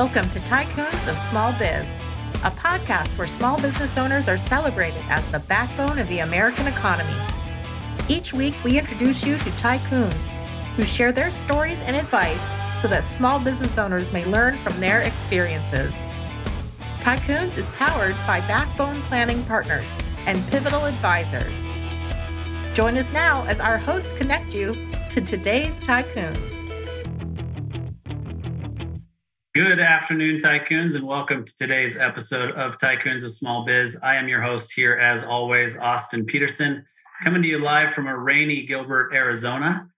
Welcome to Tycoons of Small Biz, a podcast where small business owners are celebrated as the backbone of the American economy. Each week, we introduce you to tycoons who share their stories and advice so that small business owners may learn from their experiences. Tycoons is powered by Backbone Planning Partners and Pivotal Advisors. Join us now as our hosts connect you to today's tycoons. Good afternoon, tycoons, and welcome to today's episode of Tycoons of Small Biz. I am your host here, as always, Austin Peterson, coming to you live from a rainy Gilbert, Arizona.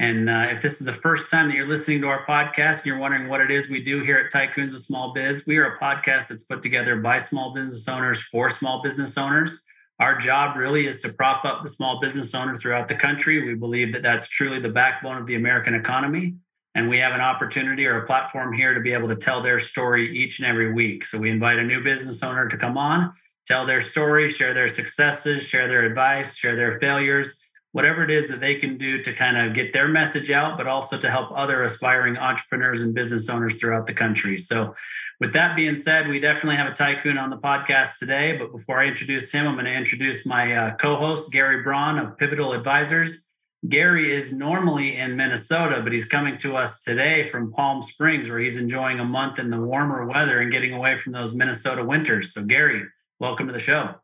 And uh, if this is the first time that you're listening to our podcast and you're wondering what it is we do here at Tycoons of Small Biz, we are a podcast that's put together by small business owners for small business owners. Our job really is to prop up the small business owner throughout the country. We believe that that's truly the backbone of the American economy. And we have an opportunity or a platform here to be able to tell their story each and every week. So we invite a new business owner to come on, tell their story, share their successes, share their advice, share their failures, whatever it is that they can do to kind of get their message out, but also to help other aspiring entrepreneurs and business owners throughout the country. So, with that being said, we definitely have a tycoon on the podcast today. But before I introduce him, I'm going to introduce my uh, co host, Gary Braun of Pivotal Advisors. Gary is normally in Minnesota, but he's coming to us today from Palm Springs, where he's enjoying a month in the warmer weather and getting away from those Minnesota winters. So, Gary, welcome to the show.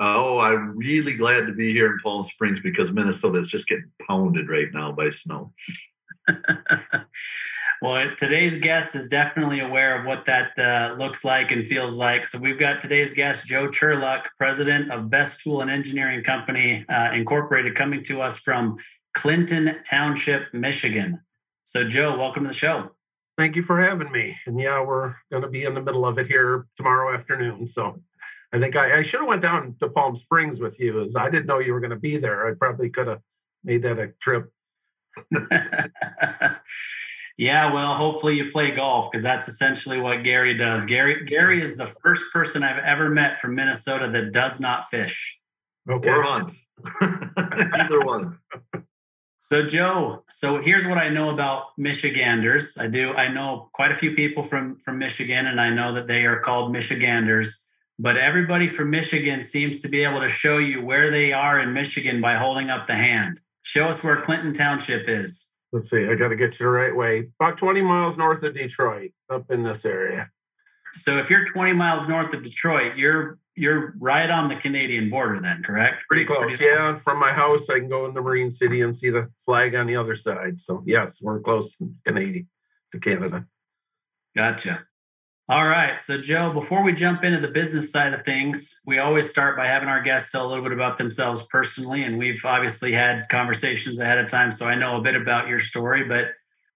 Oh, I'm really glad to be here in Palm Springs because Minnesota is just getting pounded right now by snow. well, today's guest is definitely aware of what that uh, looks like and feels like. So we've got today's guest, Joe Churluck, president of Best Tool and Engineering Company uh, Incorporated, coming to us from Clinton Township, Michigan. So, Joe, welcome to the show. Thank you for having me. And yeah, we're going to be in the middle of it here tomorrow afternoon. So I think I, I should have went down to Palm Springs with you, as I didn't know you were going to be there. I probably could have made that a trip yeah, well, hopefully you play golf because that's essentially what Gary does. Gary Gary is the first person I've ever met from Minnesota that does not fish. Okay. Or hunt. Either one. So Joe, so here's what I know about Michiganders. I do I know quite a few people from from Michigan and I know that they are called Michiganders, but everybody from Michigan seems to be able to show you where they are in Michigan by holding up the hand. Show us where Clinton Township is. Let's see. I got to get you the right way. About 20 miles north of Detroit, up in this area. So if you're 20 miles north of Detroit, you're you're right on the Canadian border then, correct? Pretty close. Pretty yeah, from my house I can go into Marine City and see the flag on the other side. So yes, we're close to Canada to Canada. Gotcha. All right. So, Joe, before we jump into the business side of things, we always start by having our guests tell a little bit about themselves personally. And we've obviously had conversations ahead of time, so I know a bit about your story. But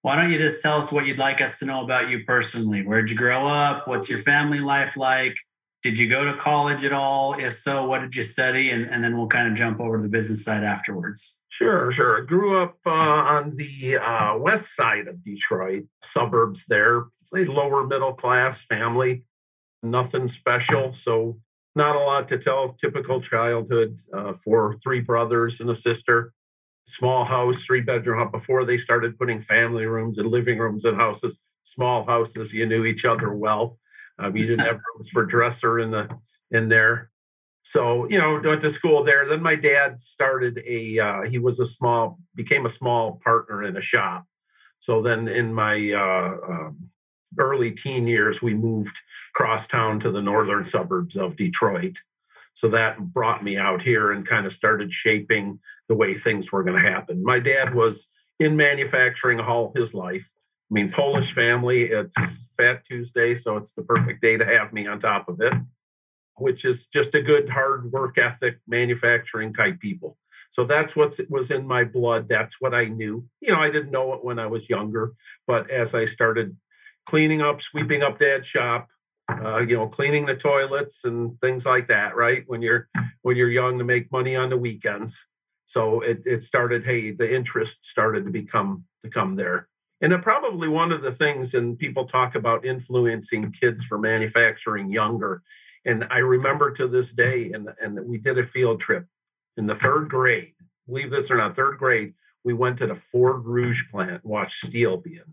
why don't you just tell us what you'd like us to know about you personally? Where'd you grow up? What's your family life like? Did you go to college at all? If so, what did you study? And, and then we'll kind of jump over to the business side afterwards. Sure, sure. I grew up uh, on the uh, west side of Detroit, suburbs there, a lower middle class family, nothing special. So, not a lot to tell. Typical childhood uh, for three brothers and a sister. Small house, three bedroom house. Before they started putting family rooms and living rooms in houses, small houses, you knew each other well. Um, you didn't have rooms for dresser in the in there. So you know, went to school there. Then my dad started a. Uh, he was a small, became a small partner in a shop. So then in my uh, um, early teen years, we moved cross town to the northern suburbs of Detroit. So that brought me out here and kind of started shaping the way things were going to happen. My dad was in manufacturing all his life. I mean, Polish family, it's Fat Tuesday, so it's the perfect day to have me on top of it, which is just a good, hard work ethic, manufacturing type people. So that's what was in my blood. That's what I knew. You know, I didn't know it when I was younger, but as I started cleaning up, sweeping up dad's shop, uh, you know, cleaning the toilets and things like that, right? When you're when you're young to make money on the weekends. So it it started, hey, the interest started to become to come there. And probably one of the things, and people talk about influencing kids for manufacturing younger. And I remember to this day, and, and we did a field trip in the third grade. Believe this or not, third grade, we went to the Ford Rouge plant, watched steel being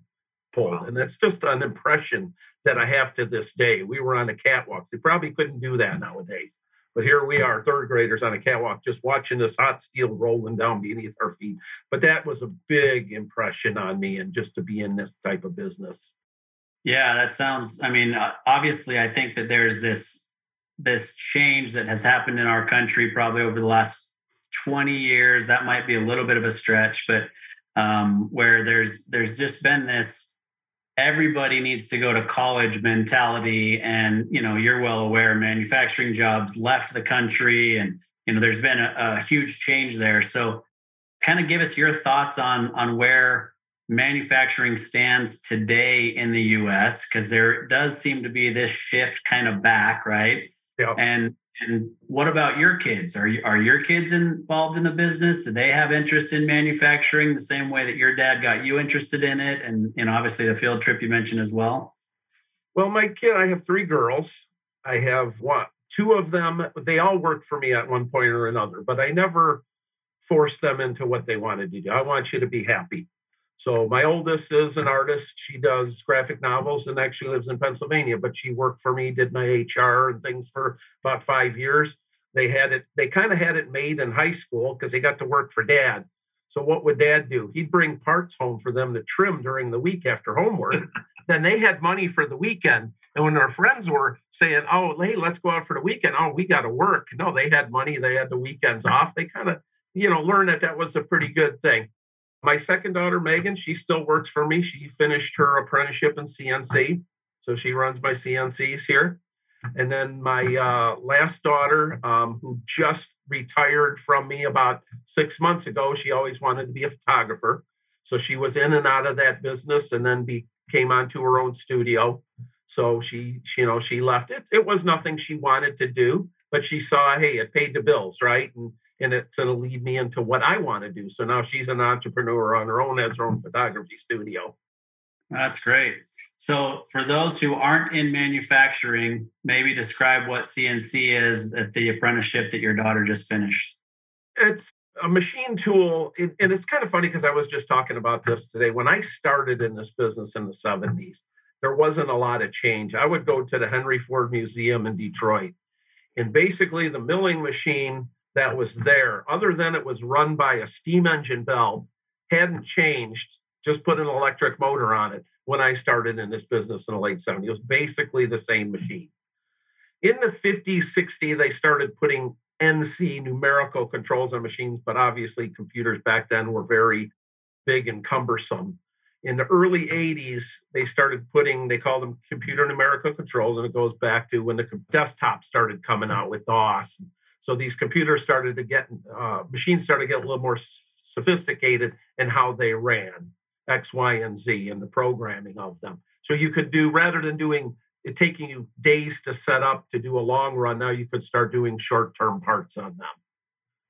pulled. Wow. And that's just an impression that I have to this day. We were on the catwalks. They probably couldn't do that nowadays. But here we are, third graders on a catwalk, just watching this hot steel rolling down beneath our feet. But that was a big impression on me, and just to be in this type of business. Yeah, that sounds. I mean, uh, obviously, I think that there's this this change that has happened in our country probably over the last 20 years. That might be a little bit of a stretch, but um, where there's there's just been this everybody needs to go to college mentality, and you know, you're well aware manufacturing jobs left the country, and you know, there's been a, a huge change there. So, kind of give us your thoughts on on where manufacturing stands today in the US because there does seem to be this shift kind of back, right? Yeah. And and what about your kids? Are you, are your kids involved in the business? Do they have interest in manufacturing the same way that your dad got you interested in it? And know, obviously the field trip you mentioned as well. Well, my kid, I have three girls. I have what two of them. They all worked for me at one point or another, but I never forced them into what they wanted to do. I want you to be happy. So my oldest is an artist. She does graphic novels and actually lives in Pennsylvania, but she worked for me, did my HR and things for about five years. They had it, they kind of had it made in high school because they got to work for dad. So what would dad do? He'd bring parts home for them to trim during the week after homework. then they had money for the weekend. And when our friends were saying, Oh, hey, let's go out for the weekend. Oh, we got to work. No, they had money. They had the weekends off. They kind of, you know, learned that that was a pretty good thing. My second daughter, Megan, she still works for me. She finished her apprenticeship in CNC. So she runs my CNCs here. And then my uh, last daughter, um, who just retired from me about six months ago, she always wanted to be a photographer. So she was in and out of that business and then be, came onto her own studio. So she, she, you know, she left it. It was nothing she wanted to do, but she saw, hey, it paid the bills, right? And and it's going to lead me into what I want to do. So now she's an entrepreneur on her own, has her own photography studio. That's great. So, for those who aren't in manufacturing, maybe describe what CNC is at the apprenticeship that your daughter just finished. It's a machine tool. and it's kind of funny because I was just talking about this today. When I started in this business in the 70s, there wasn't a lot of change. I would go to the Henry Ford Museum in Detroit, and basically the milling machine that was there, other than it was run by a steam engine bell, hadn't changed, just put an electric motor on it when I started in this business in the late 70s. It was basically the same machine. In the 50s, 60s, they started putting NC numerical controls on machines, but obviously computers back then were very big and cumbersome. In the early 80s, they started putting, they call them computer numerical controls, and it goes back to when the desktop started coming out with DOS. So these computers started to get, uh, machines started to get a little more sophisticated in how they ran X, Y, and Z and the programming of them. So you could do, rather than doing it taking you days to set up to do a long run, now you could start doing short term parts on them,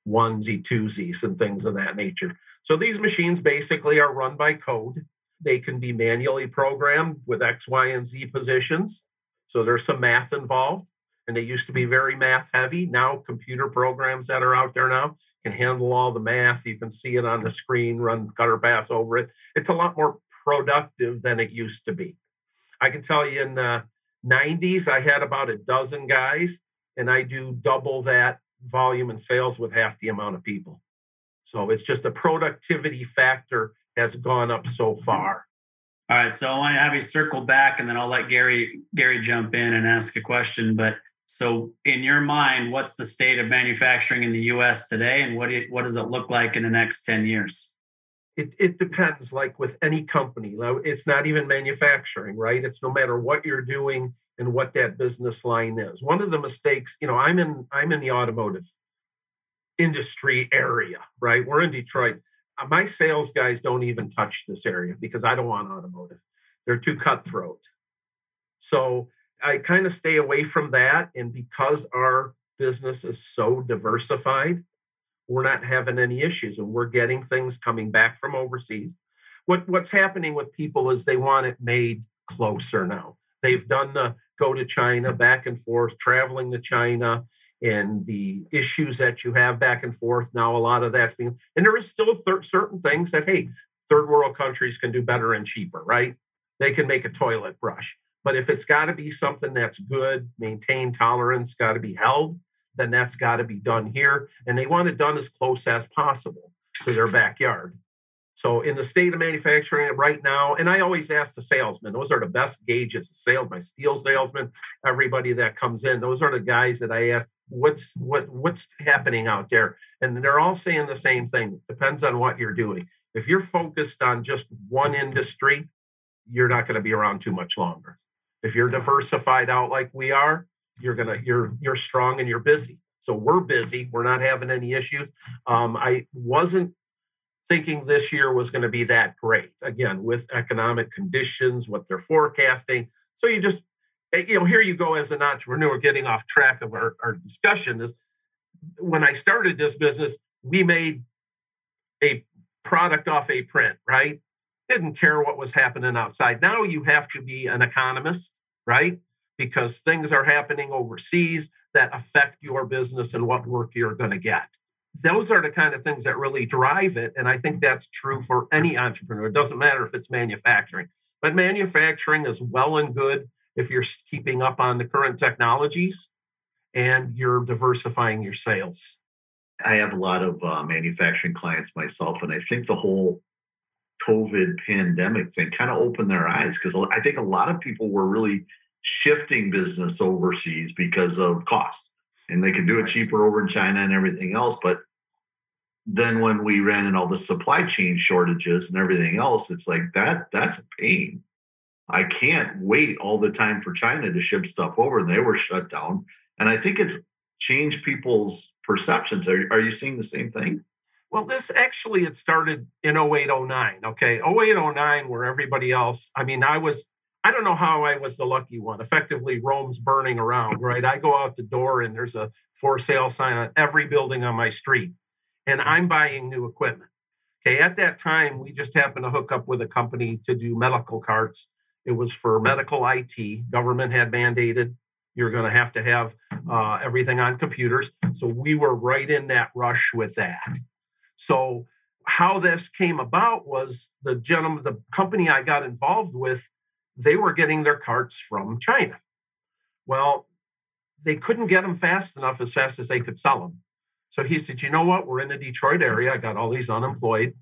onesie, twosies, and things of that nature. So these machines basically are run by code. They can be manually programmed with X, Y, and Z positions. So there's some math involved, and they used to be very math heavy. Now, computer programs that are out there now can handle all the math. You can see it on the screen, run cutter path over it. It's a lot more productive than it used to be. I can tell you in the 90s, I had about a dozen guys, and I do double that volume and sales with half the amount of people. So it's just the productivity factor has gone up so far. All right, so I want to have you circle back, and then I'll let Gary Gary jump in and ask a question. But so, in your mind, what's the state of manufacturing in the U.S. today, and what do you, what does it look like in the next ten years? It it depends. Like with any company, it's not even manufacturing, right? It's no matter what you're doing and what that business line is. One of the mistakes, you know, I'm in I'm in the automotive industry area, right? We're in Detroit. Uh, my sales guys don't even touch this area because I don't want automotive. They're too cutthroat. So I kind of stay away from that. And because our business is so diversified, we're not having any issues and we're getting things coming back from overseas. What, what's happening with people is they want it made closer now. They've done the go to China back and forth, traveling to China, and the issues that you have back and forth. Now, a lot of that's being, and there is still th- certain things that, hey, third world countries can do better and cheaper, right? they can make a toilet brush. But if it's got to be something that's good, maintain tolerance, got to be held, then that's got to be done here. And they want it done as close as possible to their backyard. So in the state of manufacturing right now, and I always ask the salesmen, those are the best gauges, sales, my steel salesman, everybody that comes in, those are the guys that I ask, what's what what's happening out there? And they're all saying the same thing. Depends on what you're doing. If you're focused on just one industry, you're not going to be around too much longer. If you're diversified out like we are, you're gonna you're you're strong and you're busy. So we're busy. We're not having any issues. Um, I wasn't thinking this year was going to be that great. Again, with economic conditions, what they're forecasting. So you just, eh, you know, here you go as an entrepreneur getting off track of our, our discussion is when I started this business, we made a product off a print, right? Didn't care what was happening outside. Now you have to be an economist, right? Because things are happening overseas that affect your business and what work you're going to get those are the kind of things that really drive it. And I think that's true for any entrepreneur. It doesn't matter if it's manufacturing, but manufacturing is well and good if you're keeping up on the current technologies and you're diversifying your sales. I have a lot of uh, manufacturing clients myself, and I think the whole COVID pandemic thing kind of opened their eyes because I think a lot of people were really shifting business overseas because of cost and they could do it cheaper over in China and everything else. But then when we ran in all the supply chain shortages and everything else, it's like that that's a pain. I can't wait all the time for China to ship stuff over, and they were shut down. And I think it's changed people's perceptions. Are, are you seeing the same thing? Well, this actually it started in 0809. Okay. 0809, where everybody else, I mean, I was I don't know how I was the lucky one. Effectively, Rome's burning around, right? I go out the door and there's a for sale sign on every building on my street, and I'm buying new equipment. Okay, at that time, we just happened to hook up with a company to do medical carts. It was for medical IT. Government had mandated you're going to have to have uh, everything on computers. So we were right in that rush with that. So how this came about was the gentleman, the company I got involved with they were getting their carts from China. Well, they couldn't get them fast enough as fast as they could sell them. So he said, you know what? We're in the Detroit area. I got all these unemployed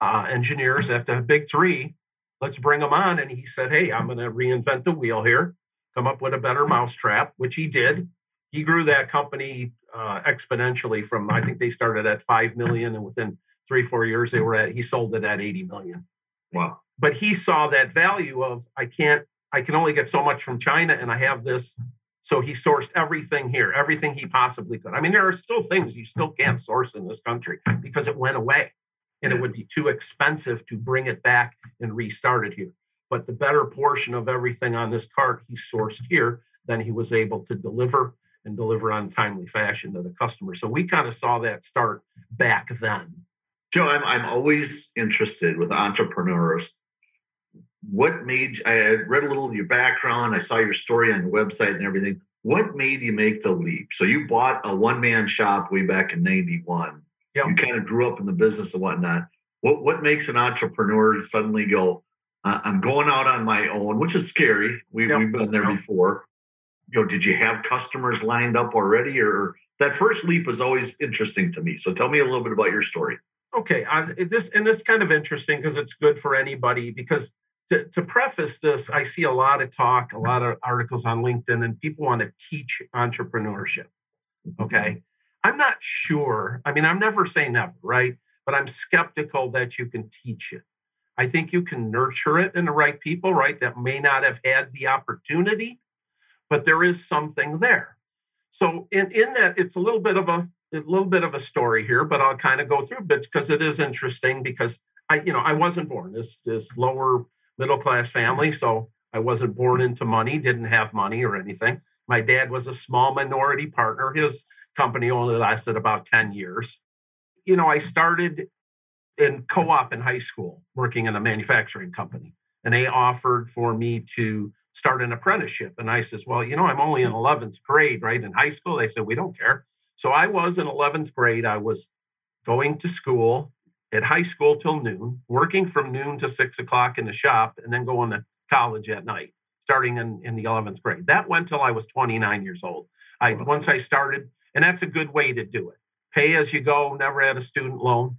uh, engineers at the big three. Let's bring them on. And he said, hey, I'm going to reinvent the wheel here, come up with a better mousetrap, which he did. He grew that company uh, exponentially from, I think they started at 5 million and within three, four years, they were at, he sold it at 80 million. Wow. But he saw that value of I can't I can only get so much from China and I have this so he sourced everything here everything he possibly could. I mean there are still things you still can't source in this country because it went away and it would be too expensive to bring it back and restart it here. But the better portion of everything on this cart he sourced here then he was able to deliver and deliver on timely fashion to the customer so we kind of saw that start back then Joe, I'm, I'm always interested with entrepreneurs what made I read a little of your background, I saw your story on your website and everything. What made you make the leap? So you bought a one man shop way back in '91. Yep. You kind of grew up in the business and whatnot. What what makes an entrepreneur suddenly go? I'm going out on my own, which is scary. We, yep. We've been there yep. before. You know, did you have customers lined up already, or that first leap is always interesting to me. So tell me a little bit about your story. Okay, uh, this and this kind of interesting because it's good for anybody because to, to preface this, I see a lot of talk, a lot of articles on LinkedIn, and people want to teach entrepreneurship. Okay. I'm not sure. I mean, I'm never saying never, right? But I'm skeptical that you can teach it. I think you can nurture it in the right people, right? That may not have had the opportunity, but there is something there. So in, in that, it's a little bit of a, a little bit of a story here, but I'll kind of go through it because it is interesting because I, you know, I wasn't born this this lower middle class family. So I wasn't born into money, didn't have money or anything. My dad was a small minority partner. His company only lasted about 10 years. You know, I started in co op in high school working in a manufacturing company, and they offered for me to start an apprenticeship. And I says, Well, you know, I'm only in hmm. 11th grade, right? In high school, they said, We don't care. So I was in 11th grade. I was going to school at high school till noon, working from noon to six o'clock in the shop, and then going to college at night, starting in, in the 11th grade. That went till I was 29 years old. I once I started, and that's a good way to do it. Pay as you go, never had a student loan.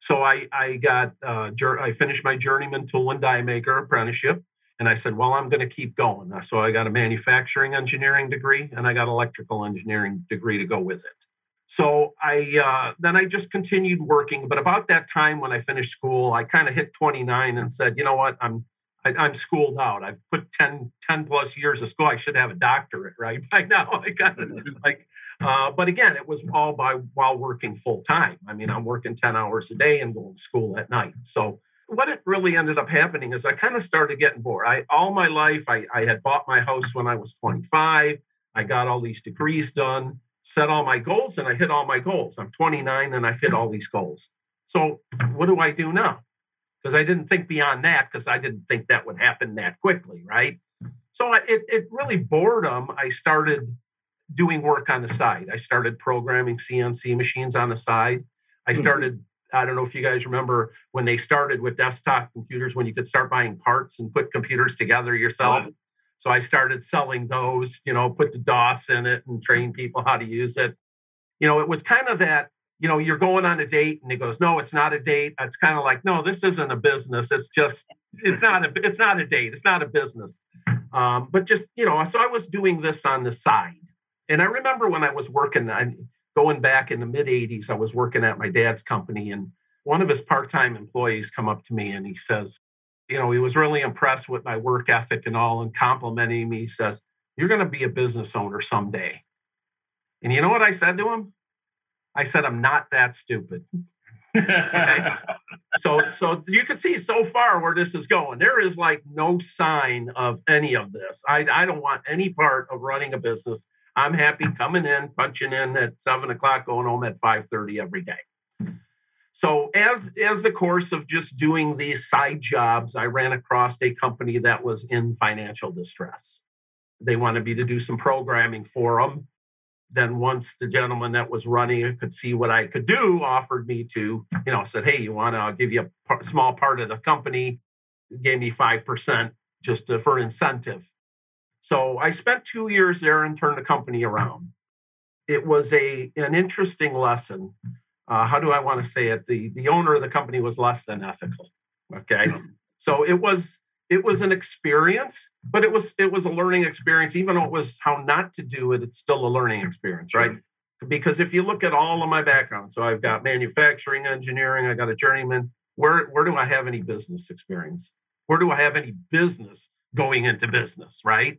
So I I got uh, I finished my journeyman tool and die maker apprenticeship, and I said, well, I'm going to keep going. So I got a manufacturing engineering degree and I got electrical engineering degree to go with it. So I uh, then I just continued working. But about that time when I finished school, I kind of hit 29 and said, you know what, I'm I, am schooled out. I've put 10, 10 plus years of school. I should have a doctorate right by now. I got like, uh, but again, it was all by while working full time. I mean, I'm working 10 hours a day and going to school at night. So what it really ended up happening is I kind of started getting bored. I all my life I, I had bought my house when I was 25. I got all these degrees done, set all my goals, and I hit all my goals. I'm 29 and I've hit all these goals. So what do I do now? Because I didn't think beyond that because I didn't think that would happen that quickly, right? So it it really boredom. I started doing work on the side. I started programming CNC machines on the side. I hmm. started I don't know if you guys remember when they started with desktop computers, when you could start buying parts and put computers together yourself. So I started selling those, you know, put the DOS in it and train people how to use it. You know, it was kind of that, you know, you're going on a date and it goes, no, it's not a date. It's kind of like, no, this isn't a business. It's just, it's not a, it's not a date. It's not a business. Um, but just, you know, so I was doing this on the side. And I remember when I was working, I, going back in the mid 80s, I was working at my dad's company, and one of his part time employees come up to me and he says, you know, he was really impressed with my work ethic and all and complimenting me. He says, You're going to be a business owner someday. And you know what I said to him? I said, I'm not that stupid. okay. So, so you can see so far where this is going. There is like no sign of any of this. I, I don't want any part of running a business. I'm happy coming in, punching in at seven o'clock, going home at 5:30 every day. So as as the course of just doing these side jobs, I ran across a company that was in financial distress. They wanted me to do some programming for them. Then once the gentleman that was running could see what I could do, offered me to, you know, said, "Hey, you want to? I'll give you a small part of the company." Gave me five percent just to, for incentive. So I spent two years there and turned the company around. It was a an interesting lesson. Uh, how do I want to say it? The the owner of the company was less than ethical. Okay, so it was it was an experience, but it was it was a learning experience. Even though it was how not to do it, it's still a learning experience, right? Because if you look at all of my background, so I've got manufacturing, engineering, I got a journeyman. Where where do I have any business experience? Where do I have any business going into business, right?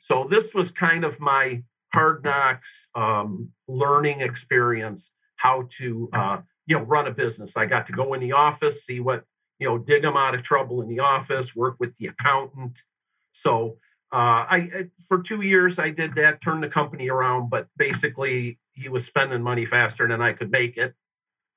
So this was kind of my hard knocks um, learning experience how to uh, you know run a business. I got to go in the office, see what you know, dig them out of trouble in the office, work with the accountant. So uh, I for two years I did that, turned the company around, but basically he was spending money faster than I could make it.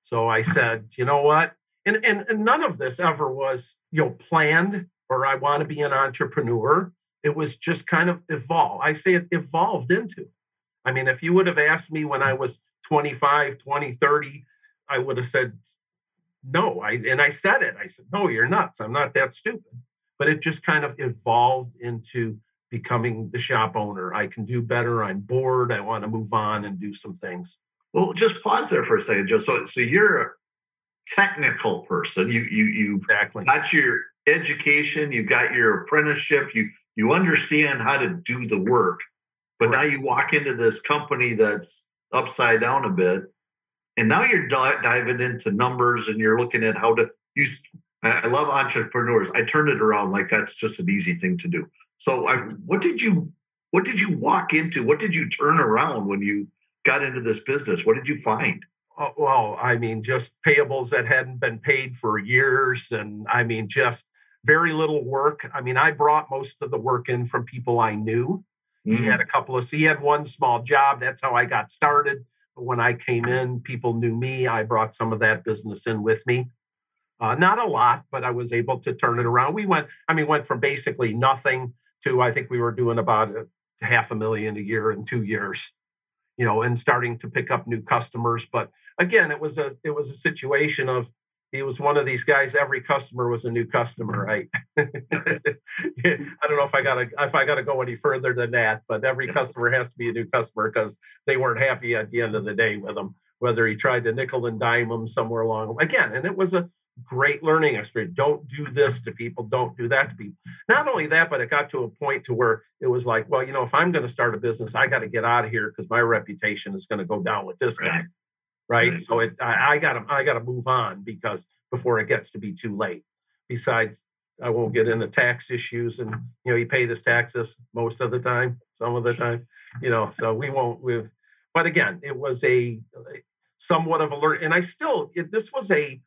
So I said, you know what? And, and, and none of this ever was you know planned or I want to be an entrepreneur it was just kind of evolved. I say it evolved into. I mean, if you would have asked me when I was 25, 20, 30, I would have said no. I and I said it. I said, no, you're nuts. I'm not that stupid. But it just kind of evolved into becoming the shop owner. I can do better. I'm bored. I want to move on and do some things. Well, just pause there for a second, Joe. So, so you're a technical person. You you you exactly got your education. You got your apprenticeship. You you understand how to do the work but right. now you walk into this company that's upside down a bit and now you're diving into numbers and you're looking at how to use i love entrepreneurs i turned it around like that's just an easy thing to do so I, what did you what did you walk into what did you turn around when you got into this business what did you find oh, well i mean just payables that hadn't been paid for years and i mean just very little work. I mean, I brought most of the work in from people I knew. Mm-hmm. He had mm. a couple of, he had one small job. That's how I got started. When I came in, people knew me. I brought some of that business in with me. Uh, not a lot, but I was able to turn it around. We went, I mean, went from basically nothing to I think we were doing about a, half a million a year in two years, you know, and starting to pick up new customers. But again, it was a it was a situation of he was one of these guys. Every customer was a new customer, mm-hmm. right? I don't know if I got to if I got to go any further than that, but every customer has to be a new customer because they weren't happy at the end of the day with him. Whether he tried to nickel and dime them somewhere along again, and it was a great learning experience. Don't do this to people. Don't do that to people. Not only that, but it got to a point to where it was like, well, you know, if I'm going to start a business, I got to get out of here because my reputation is going to go down with this right. guy right? Mm. So it, I, I got to I got to move on because before it gets to be too late. Besides, I won't get into tax issues, and you know you pay his taxes most of the time, some of the time, you know. So we won't. We, but again, it was a somewhat of a learn, and I still it, this was a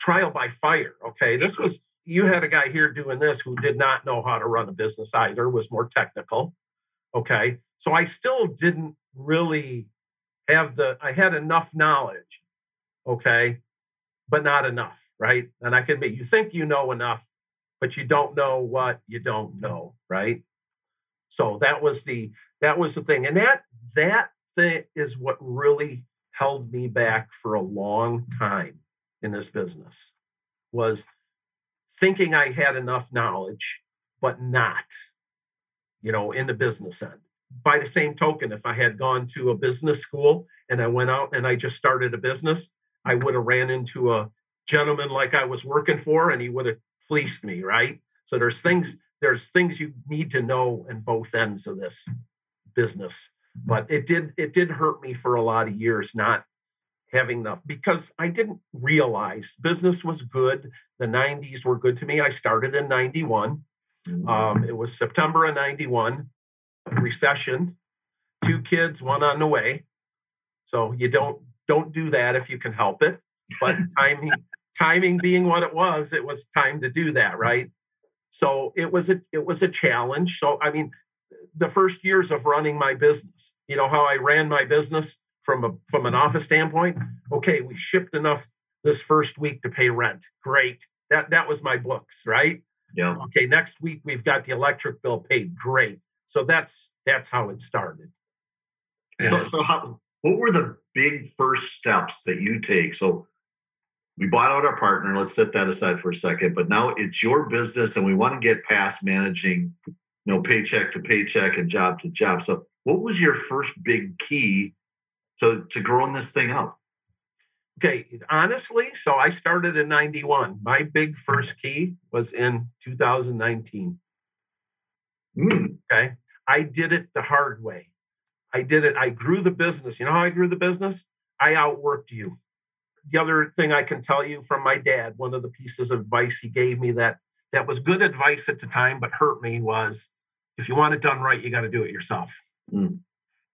trial by fire. Okay, this mm-hmm. was you had a guy here doing this who did not know how to run a business either, was more technical. Okay, so I still didn't really have the I had enough knowledge, okay, but not enough, right? And I can admit you think you know enough, but you don't know what you don't know, right? So that was the that was the thing. And that that thing is what really held me back for a long time in this business was thinking I had enough knowledge, but not, you know, in the business end by the same token, if I had gone to a business school and I went out and I just started a business, I would have ran into a gentleman like I was working for and he would have fleeced me, right? So there's things there's things you need to know in both ends of this business. But it did it did hurt me for a lot of years not having enough because I didn't realize business was good. The 90s were good to me. I started in 91. Mm-hmm. Um, it was September of 91 recession, two kids, one on the way. So you don't don't do that if you can help it. But timing timing being what it was, it was time to do that, right? So it was a it was a challenge. So I mean, the first years of running my business, you know how I ran my business from a from an office standpoint. Okay, we shipped enough this first week to pay rent. Great. That that was my books, right? Yeah. Okay, next week we've got the electric bill paid. Great. So that's that's how it started. So, so how, what were the big first steps that you take? So we bought out our partner. Let's set that aside for a second. But now it's your business, and we want to get past managing, you know, paycheck to paycheck and job to job. So, what was your first big key to to growing this thing up? Okay, honestly, so I started in '91. My big mm-hmm. first key was in 2019. Mm. Okay. I did it the hard way. I did it. I grew the business. You know how I grew the business? I outworked you. The other thing I can tell you from my dad, one of the pieces of advice he gave me that that was good advice at the time, but hurt me was if you want it done right, you got to do it yourself. Mm.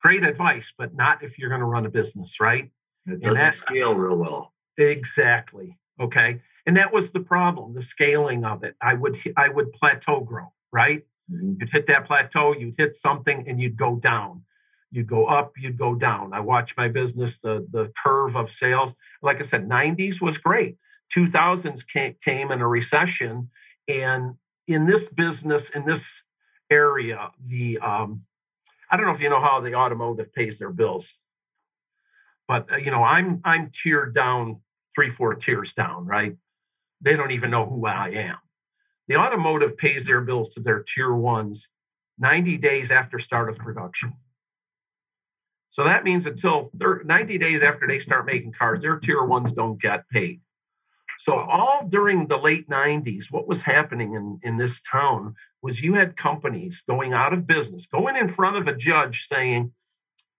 Great advice, but not if you're going to run a business, right? It doesn't that, scale real well. Exactly. Okay. And that was the problem, the scaling of it. I would I would plateau grow, right? Mm-hmm. You'd hit that plateau, you'd hit something, and you'd go down. You'd go up, you'd go down. I watched my business, the, the curve of sales. Like I said, 90s was great. 2000s came, came in a recession. And in this business, in this area, the um, I don't know if you know how the automotive pays their bills, but uh, you know I'm I'm tiered down three four tiers down, right? They don't even know who I am. The automotive pays their bills to their tier ones 90 days after start of production. So that means until 90 days after they start making cars, their tier ones don't get paid. So all during the late 90s, what was happening in, in this town was you had companies going out of business, going in front of a judge saying,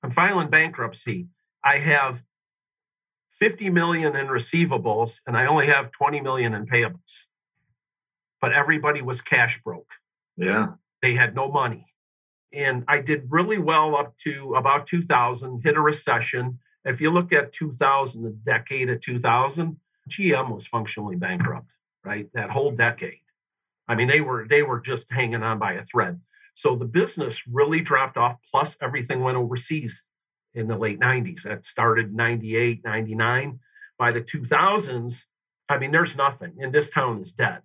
I'm filing bankruptcy. I have 50 million in receivables and I only have 20 million in payables but everybody was cash broke. Yeah. They had no money. And I did really well up to about 2000, hit a recession. If you look at 2000, the decade of 2000, GM was functionally bankrupt, right? That whole decade. I mean, they were they were just hanging on by a thread. So the business really dropped off, plus everything went overseas in the late 90s. That started 98, 99. By the 2000s, I mean, there's nothing. And this town is dead.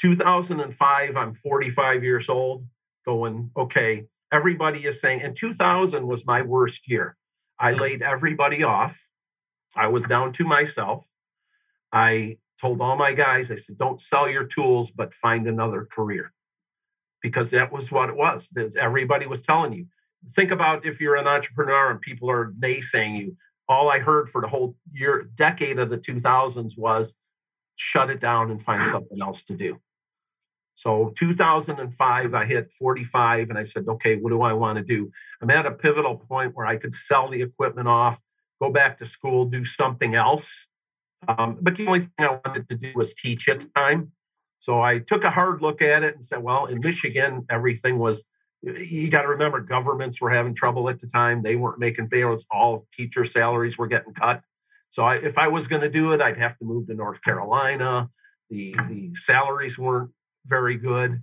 2005, I'm 45 years old, going, okay, everybody is saying, and 2000 was my worst year. I laid everybody off. I was down to myself. I told all my guys, I said, don't sell your tools, but find another career. Because that was what it was. Everybody was telling you. Think about if you're an entrepreneur and people are naysaying you. All I heard for the whole year, decade of the 2000s was shut it down and find something else to do. So 2005, I hit 45 and I said, okay, what do I want to do? I'm at a pivotal point where I could sell the equipment off, go back to school, do something else. Um, but the only thing I wanted to do was teach at the time. So I took a hard look at it and said, well, in Michigan, everything was, you got to remember, governments were having trouble at the time. They weren't making payments. All teacher salaries were getting cut. So I, if I was going to do it, I'd have to move to North Carolina. The, the salaries weren't very good.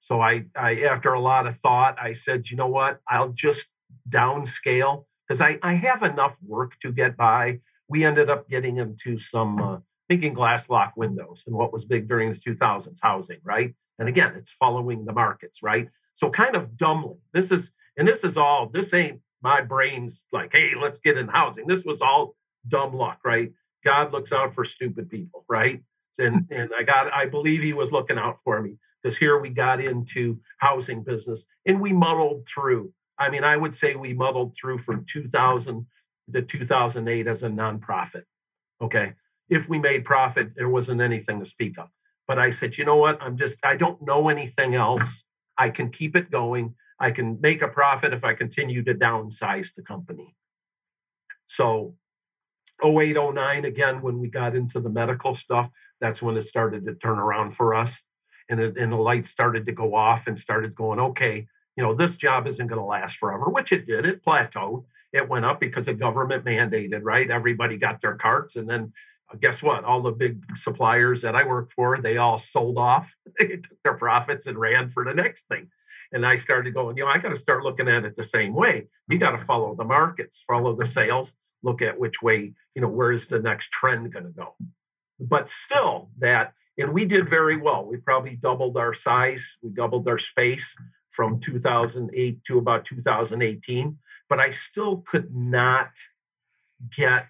So I, I, after a lot of thought, I said, you know what? I'll just downscale because I, I have enough work to get by. We ended up getting into some uh, making glass lock windows and what was big during the 2000s housing right? And again it's following the markets right? So kind of dumbly this is and this is all this ain't my brains like hey let's get in housing. This was all dumb luck right? God looks out for stupid people right and and i got i believe he was looking out for me because here we got into housing business and we muddled through i mean i would say we muddled through from 2000 to 2008 as a nonprofit. Okay. If we made profit, there wasn't anything to speak of. But I said, you know what? I'm just, I don't know anything else. I can keep it going. I can make a profit if I continue to downsize the company. So 08, 09, again, when we got into the medical stuff, that's when it started to turn around for us. And, it, and the lights started to go off and started going, okay, you know, this job isn't going to last forever, which it did. It plateaued it went up because the government mandated, right? Everybody got their carts. And then uh, guess what? All the big suppliers that I worked for, they all sold off. they took their profits and ran for the next thing. And I started going, you know, I got to start looking at it the same way. You got to follow the markets, follow the sales, look at which way, you know, where is the next trend going to go. But still, that, and we did very well. We probably doubled our size, we doubled our space from 2008 to about 2018 but I still could not get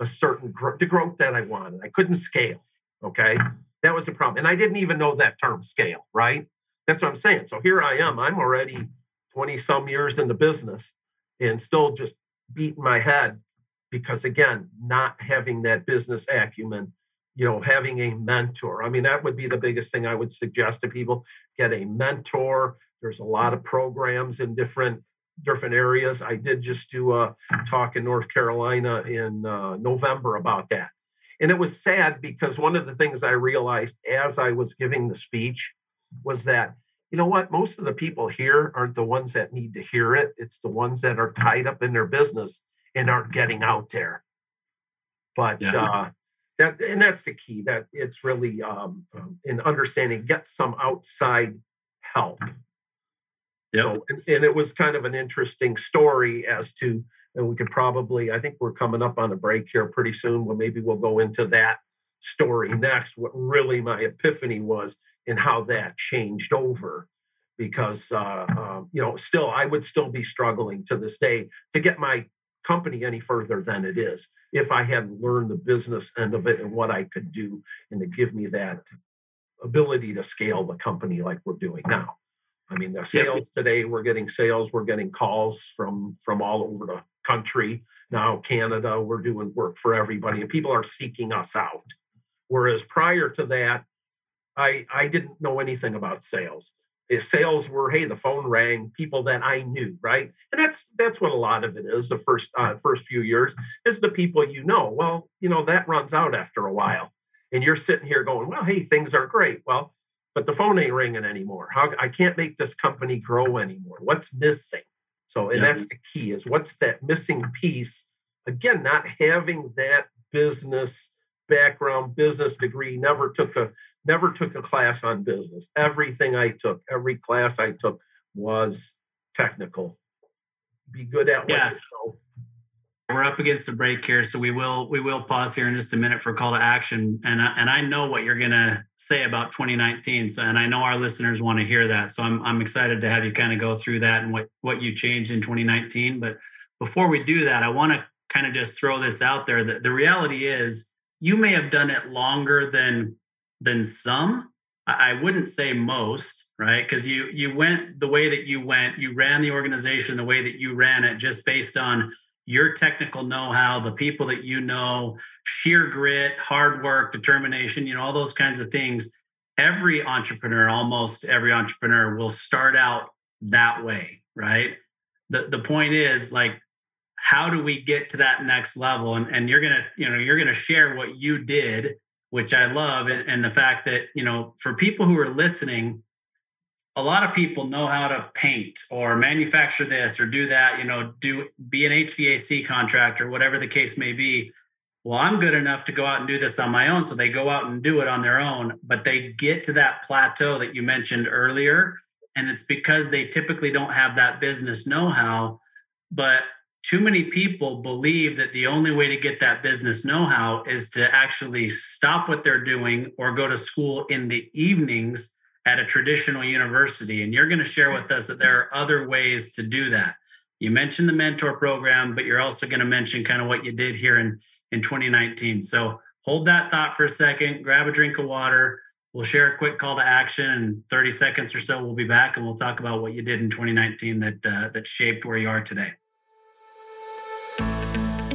a certain gro- the growth that I wanted. I couldn't scale. Okay. That was the problem. And I didn't even know that term scale, right? That's what I'm saying. So here I am. I'm already 20 some years in the business and still just beating my head because, again, not having that business acumen, you know, having a mentor. I mean, that would be the biggest thing I would suggest to people get a mentor. There's a lot of programs in different different areas. I did just do a talk in North Carolina in uh, November about that. And it was sad because one of the things I realized as I was giving the speech was that, you know what, most of the people here aren't the ones that need to hear it. It's the ones that are tied up in their business and aren't getting out there. But yeah. uh, that, and that's the key that it's really um, in understanding, get some outside help Yep. So, and, and, it was kind of an interesting story as to, and we could probably, I think we're coming up on a break here pretty soon. Well, maybe we'll go into that story next. What really my epiphany was and how that changed over, because uh, uh, you know, still I would still be struggling to this day to get my company any further than it is if I hadn't learned the business end of it and what I could do, and to give me that ability to scale the company like we're doing now. I mean, the sales yep. today, we're getting sales, we're getting calls from from all over the country. Now, Canada, we're doing work for everybody, and people are seeking us out. Whereas prior to that, I I didn't know anything about sales. If sales were, hey, the phone rang, people that I knew, right? And that's that's what a lot of it is. The first uh, first few years is the people you know. Well, you know that runs out after a while, and you're sitting here going, well, hey, things are great. Well, but the phone ain't ringing anymore. How I can't make this company grow anymore. What's missing? So, and yeah. that's the key is what's that missing piece? Again, not having that business background, business degree, never took a never took a class on business. Everything I took, every class I took was technical. Be good at what yes. you know we're up against the break here, so we will we will pause here in just a minute for a call to action. And I, and I know what you're going to say about 2019. So and I know our listeners want to hear that. So I'm I'm excited to have you kind of go through that and what what you changed in 2019. But before we do that, I want to kind of just throw this out there. That the reality is you may have done it longer than than some. I wouldn't say most, right? Because you you went the way that you went, you ran the organization the way that you ran it, just based on your technical know-how, the people that you know, sheer grit, hard work, determination, you know, all those kinds of things. Every entrepreneur, almost every entrepreneur, will start out that way, right? The the point is like how do we get to that next level? And, and you're gonna you know you're gonna share what you did which i love and, and, the fact that you know for people who are listening a lot of people know how to paint or manufacture this or do that you know do be an hvac contractor whatever the case may be. Well i'm good enough to go out and do this on my own so they go out and do it on their own but they get to that plateau that you mentioned earlier and it's because they typically don't have that business know-how but too many people believe that the only way to get that business know-how is to actually stop what they're doing or go to school in the evenings at a traditional university. And you're going to share with us that there are other ways to do that. You mentioned the mentor program but you're also going to mention kind of what you did here in in 2019 so hold that thought for a second grab a drink of water. We'll share a quick call to action. In 30 seconds or so we'll be back and we'll talk about what you did in 2019 that uh, that shaped where you are today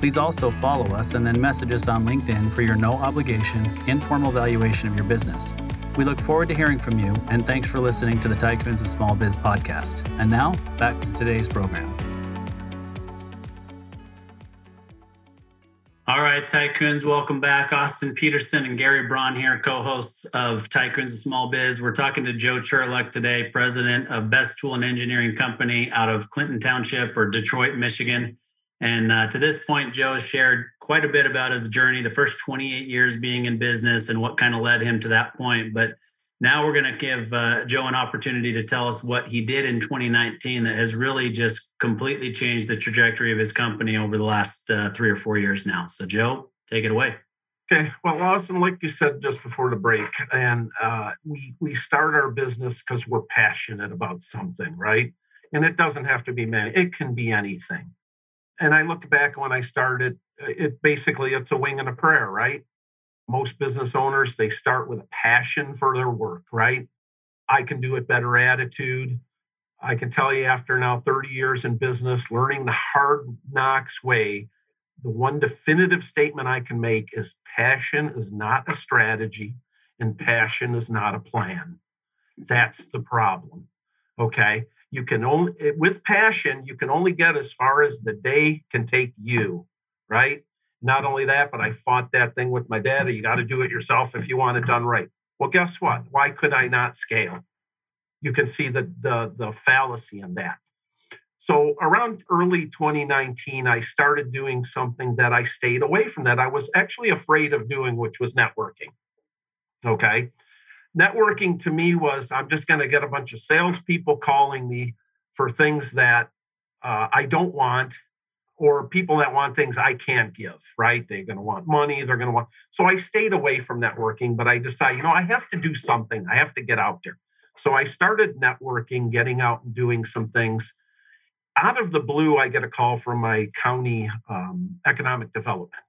Please also follow us and then message us on LinkedIn for your no obligation, informal valuation of your business. We look forward to hearing from you, and thanks for listening to the Tycoons of Small Biz podcast. And now, back to today's program. All right, Tycoons, welcome back. Austin Peterson and Gary Braun here, co hosts of Tycoons of Small Biz. We're talking to Joe Churlick today, president of Best Tool and Engineering Company out of Clinton Township or Detroit, Michigan. And uh, to this point, Joe has shared quite a bit about his journey, the first 28 years being in business and what kind of led him to that point. But now we're going to give uh, Joe an opportunity to tell us what he did in 2019 that has really just completely changed the trajectory of his company over the last uh, three or four years now. So, Joe, take it away. Okay. Well, Austin, like you said just before the break, and uh, we we start our business because we're passionate about something, right? And it doesn't have to be many; it can be anything and I look back when I started, uh, it basically it's a wing and a prayer, right? Most business owners they start with a passion for their work, right? I can do it better attitude. I can tell you after now 30 years in business, learning the hard knocks way, the one definitive statement I can make is passion is not a strategy and passion is not a plan. That's the problem. Okay you can only with passion you can only get as far as the day can take you right? Not only that but i fought that thing with my dad you got to do it yourself if you want it done right. Well guess what? Why could i not scale? You can see the the, the fallacy in that. So around early 2019 i started doing something that i stayed away from that i was actually afraid of doing which was networking okay networking to me was I'm just going to get a bunch of salespeople calling me for things that uh, I don't want or people that want things I can't give, right? They're going to want money. They're going to want. So I stayed away from networking, but I decided, you know, I have to do something. I have to get out there. So I started networking, getting out and doing some things. Out of the blue, I get a call from my county um, economic development.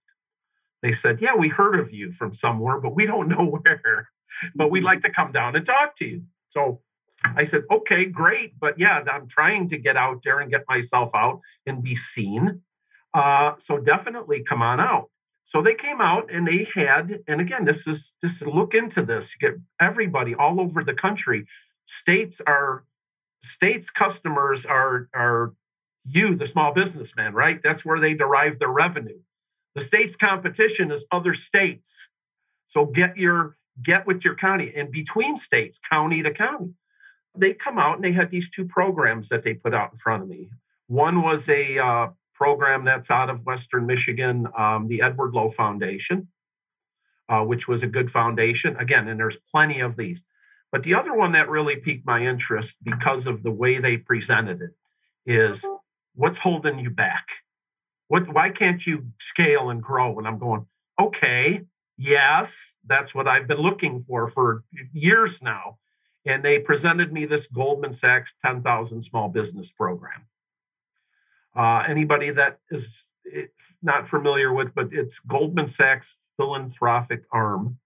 They said, Yeah, we heard of you from somewhere, but we don't know where but we'd like to come down and talk to you. So I said, okay, great. But yeah, I'm trying to get out there and get myself out and be seen. Uh, so definitely come on out. So they came out and they had, and again, this is just look into this. Get everybody all over the country. States are states customers are are you, the small businessman, right? That's where they derive their revenue. The state's competition is other states. So get your get with your county and between states, county to county. They come out and they had these two programs that they put out in front of me. One was a uh, program that's out of Western Michigan, um, the Edward Lowe Foundation, uh, which was a good foundation. Again, and there's plenty of these. But the other one that really piqued my interest because of the way they presented it is what's holding you back? What why can't you scale and grow? And I'm going, okay, yes, that's what I've been looking for for years now. And they presented me this Goldman Sachs 10,000 small business program. Uh, anybody that is eh, not familiar with, but it's Goldman Sachs philanthropic arm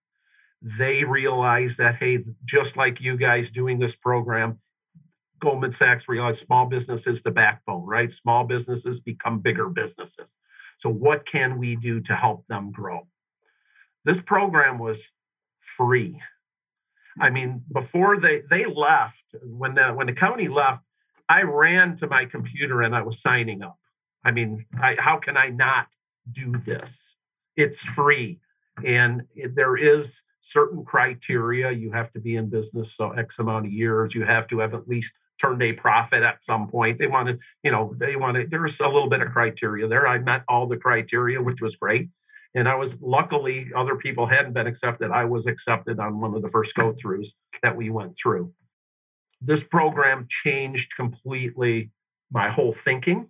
they realize that, hey, just like you guys doing this program, Goldman Sachs realized small business is the backbone, right? Small businesses become bigger businesses. So, what can we do to help them grow? This program was free. I mean, before they they left, when the when the county left, I ran to my computer and I was signing up. I mean, I, how can I not do this? It's free, and there is certain criteria. You have to be in business so X amount of years. You have to have at least turned a profit at some point. They wanted, you know, they wanted, there's a little bit of criteria there. I met all the criteria, which was great. And I was luckily, other people hadn't been accepted. I was accepted on one of the first go throughs that we went through. This program changed completely my whole thinking.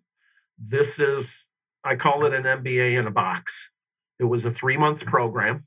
This is, I call it an MBA in a box. It was a three month program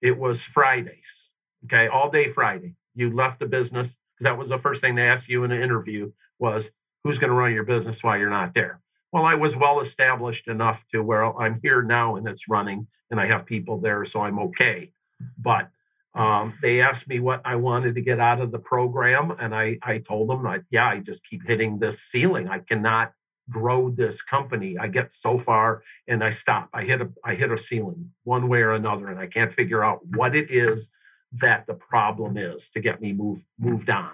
it was Fridays. Okay, all day Friday. You left the business because that was the first thing they asked you in an interview was who's going to run your business while you're not there. Well, I was well established enough to where I'm here now and it's running and I have people there, so I'm okay. But um, they asked me what I wanted to get out of the program, and I I told them, I, yeah, I just keep hitting this ceiling. I cannot grow this company. I get so far and I stop. I hit a I hit a ceiling one way or another, and I can't figure out what it is that the problem is to get me moved moved on.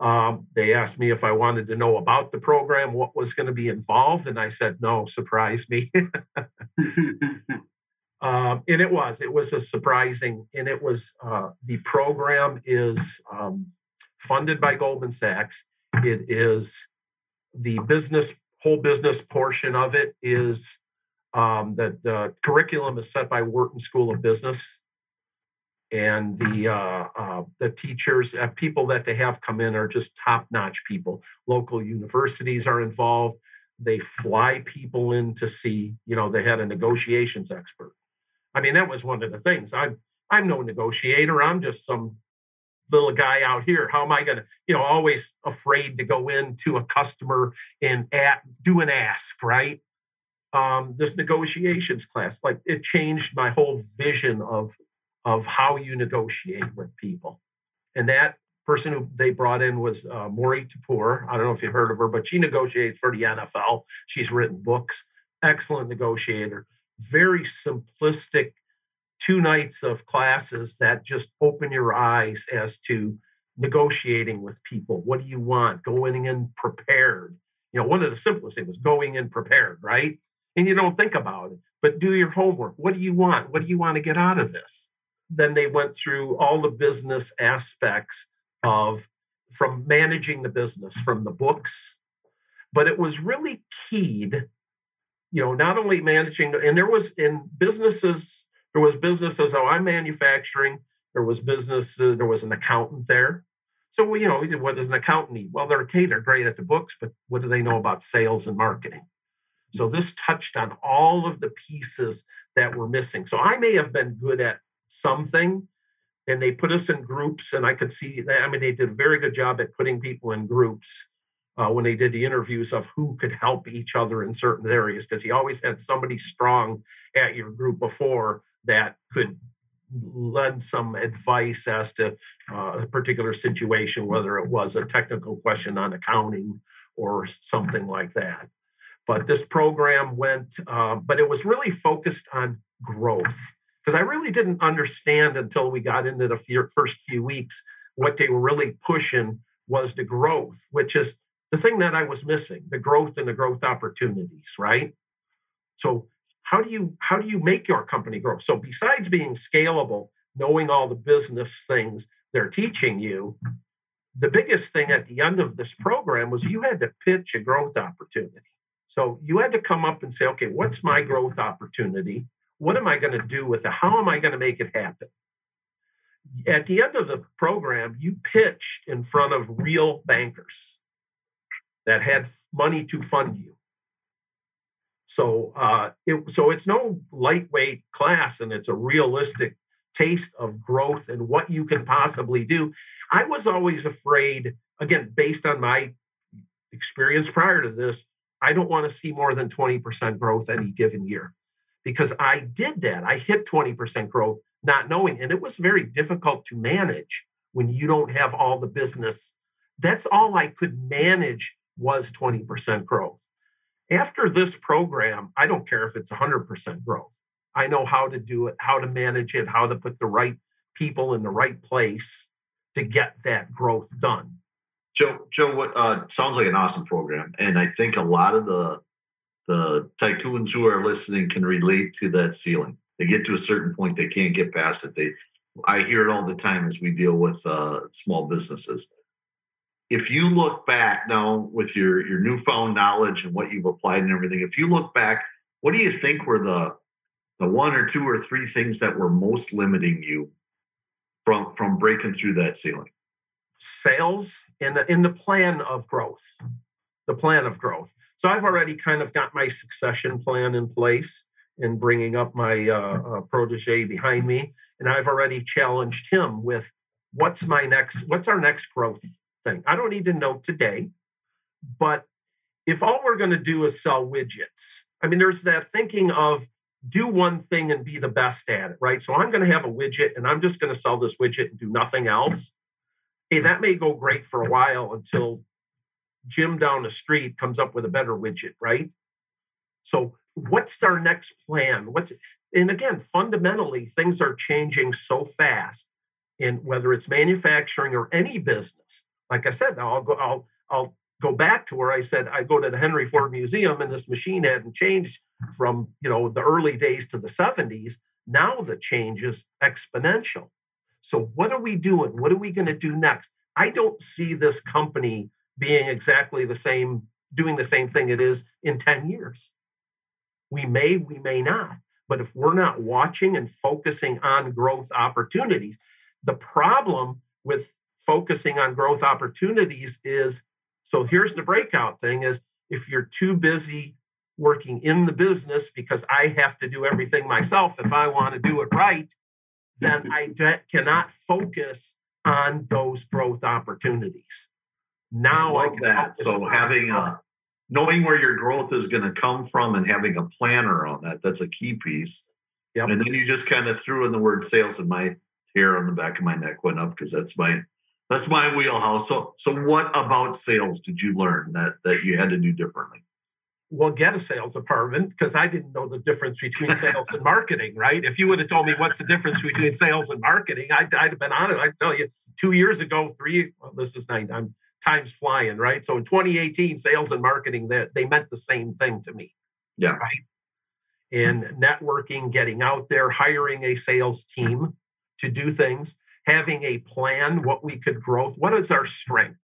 Um, they asked me if I wanted to know about the program, what was going to be involved, and I said no. Surprise me. um, and it was it was a surprising, and it was uh, the program is um, funded by Goldman Sachs. It is the business whole business portion of it is um, that the curriculum is set by Wharton School of Business, and the uh, uh, the teachers, uh, people that they have come in, are just top notch people. Local universities are involved. They fly people in to see. You know, they had a negotiations expert. I mean, that was one of the things. I'm I'm no negotiator. I'm just some little guy out here how am i to you know always afraid to go into a customer and at, do an ask right um, this negotiations class like it changed my whole vision of of how you negotiate with people and that person who they brought in was uh, Mori Taheripour. I don't know if you've heard of her, but she negotiates for the NFL. She's written books, excellent negotiator, very simplistic two nights of classes that just open your eyes as to negotiating with people. What do you want? Going in prepared. You know, one of the simplest things is going in prepared, right? And you don't think about it, but do your homework. What do you want? What do you want to get out of this? Then they went through all the business aspects of from managing the business, from the books, but it was really keyed, you know, not only managing, and there was in businesses there was businesses. Oh, I'm manufacturing. There was business. Uh, there was an accountant there. So well, you know, we did what does an accountant need? Well, they're okay. They're great at the books, but what do they know about sales and marketing? So this touched on all of the pieces that were missing. So I may have been good at something, and they put us in groups, and I could see. I mean, they did a very good job at putting people in groups uh, when they did the interviews of who could help each other in certain areas because he always had somebody strong at your group before that could lend some advice as to uh, a particular situation, whether it was a technical question on accounting or something like that. But this program went, uh, but it was really focused on growth because I really didn't understand until we got into the first few weeks what they were really pushing was the growth, which is the thing that I was missing the growth and the growth opportunities, right? So how do you how do you make your company grow? So besides being scalable knowing all the business things they're teaching you the biggest thing at the end of this program was you had to pitch a growth opportunity. So you had to come up and say okay what's my growth opportunity what am i going to do with it how am i going to make it happen At the end of the program, you pitched in front of real bankers that had money to fund you. So, uh, it, so it's no lightweight class, and it's a realistic taste of growth and what you can possibly do. I was always afraid, again, based on my experience prior to this, I don't want to see more than 20% growth any given year because I did that. I hit 20% growth not knowing, and it was very difficult to manage when you don't have all the business. That's all I could manage was 20% growth. After this program, I don't care if it's 100% growth. I know how to do it, how to manage it, how to put the right people in the right place to get that growth done. Joe, Joe, what uh, sounds like an awesome program, and I think a lot of the the tycoons who are listening can relate to that ceiling. They get to a certain point, they can't get past it. They, I hear it all the time as we deal with uh, small businesses. If you look back now with your your newfound knowledge and what you've applied and everything, if you look back, what do you think were the the one or two or three things that were most limiting you from from breaking through that ceiling? Sales in in the plan of growth, the plan of growth. So I've already kind of got my succession plan in place in bringing up my uh, uh, protege behind me, and I've already challenged him with what's my next, what's our next growth thing. I don't need to know today, but if all we're going to do is sell widgets, I mean, there's that thinking of do one thing and be the best at it, right? So I'm going to have a widget and I'm just going to sell this widget and do nothing else. Hey, that may go great for a while until Jim down the street comes up with a better widget, right? So what's our next plan? What's and again, fundamentally, things are changing so fast in whether it's manufacturing or any business. Like I said, I'll go, I'll I'll go back to where I said I go to the Henry Ford Museum and this machine hadn't changed from you know the early days to the 70s. Now the change is exponential. So what are we doing? What are we going to do next? I don't see this company being exactly the same, doing the same thing it is in 10 years. We may, we may not. But if we're not watching and focusing on growth opportunities, the problem with focusing on growth opportunities is so here's the breakout thing is if you're too busy working in the business because I have to do everything myself if I want to do it right, then I cannot focus on those growth opportunities. Now I, I can that. So having a knowing where your growth is going to come from and having a planner on that that's a key piece. Yep. And then you just kind of threw in the word sales and my hair on the back of my neck went up because that's my that's my wheelhouse. So so what about sales did you learn that that you had to do differently? Well, get a sales department because I didn't know the difference between sales and marketing, right? If you would have told me what's the difference between sales and marketing, I'd, I'd have been honest. I'd tell you two years ago, three, well, this is nine, I'm time's flying, right? So in 2018, sales and marketing, they, they meant the same thing to me. Yeah. Right. And networking, getting out there, hiring a sales team to do things, having a plan, what we could grow, what is our strength?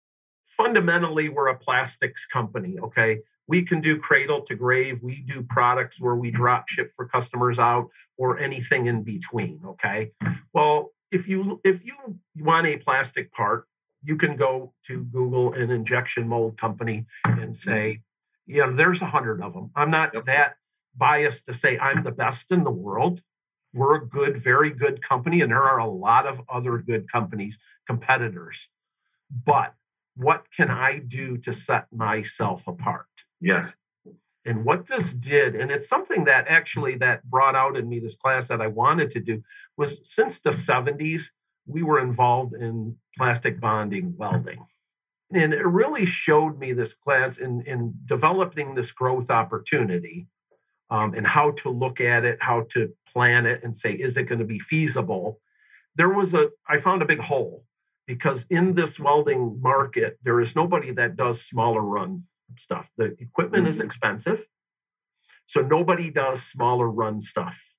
Fundamentally, we're a plastics company, okay? we can do cradle to grave we do products where we drop ship for customers out or anything in between okay well if you if you want a plastic part you can go to google an injection mold company and mm-hmm. say you know there's a hundred of them i'm not that biased to say i'm the best in the world. We're a good very good company and there are a lot of other good companies competitors. But what can i do to set myself apart? Yes. And what this did, and it's something that actually that brought out in me this class that I wanted to do, was since the 70s, we were involved in plastic bonding welding. And it really showed me this class in, in developing this growth opportunity um, and how to look at it, how to plan it, and say, is it going to be feasible? There was a, I found a big hole because in this welding market, there is nobody that does smaller run stuff. The equipment mm-hmm. is expensive. So nobody does smaller run stuff